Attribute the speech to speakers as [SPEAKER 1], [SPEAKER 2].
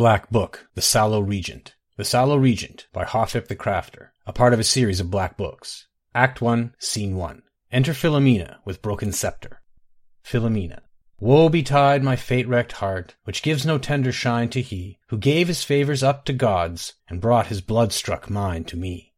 [SPEAKER 1] Black Book, The Sallow Regent. The Sallow Regent by Hofif the Crafter, a part of a series of black books. Act 1, Scene 1. Enter Philomena with broken scepter. Philomena. Woe betide my fate-wrecked heart, which gives no tender shine to he who gave his favors up to gods and brought his blood-struck mind to me.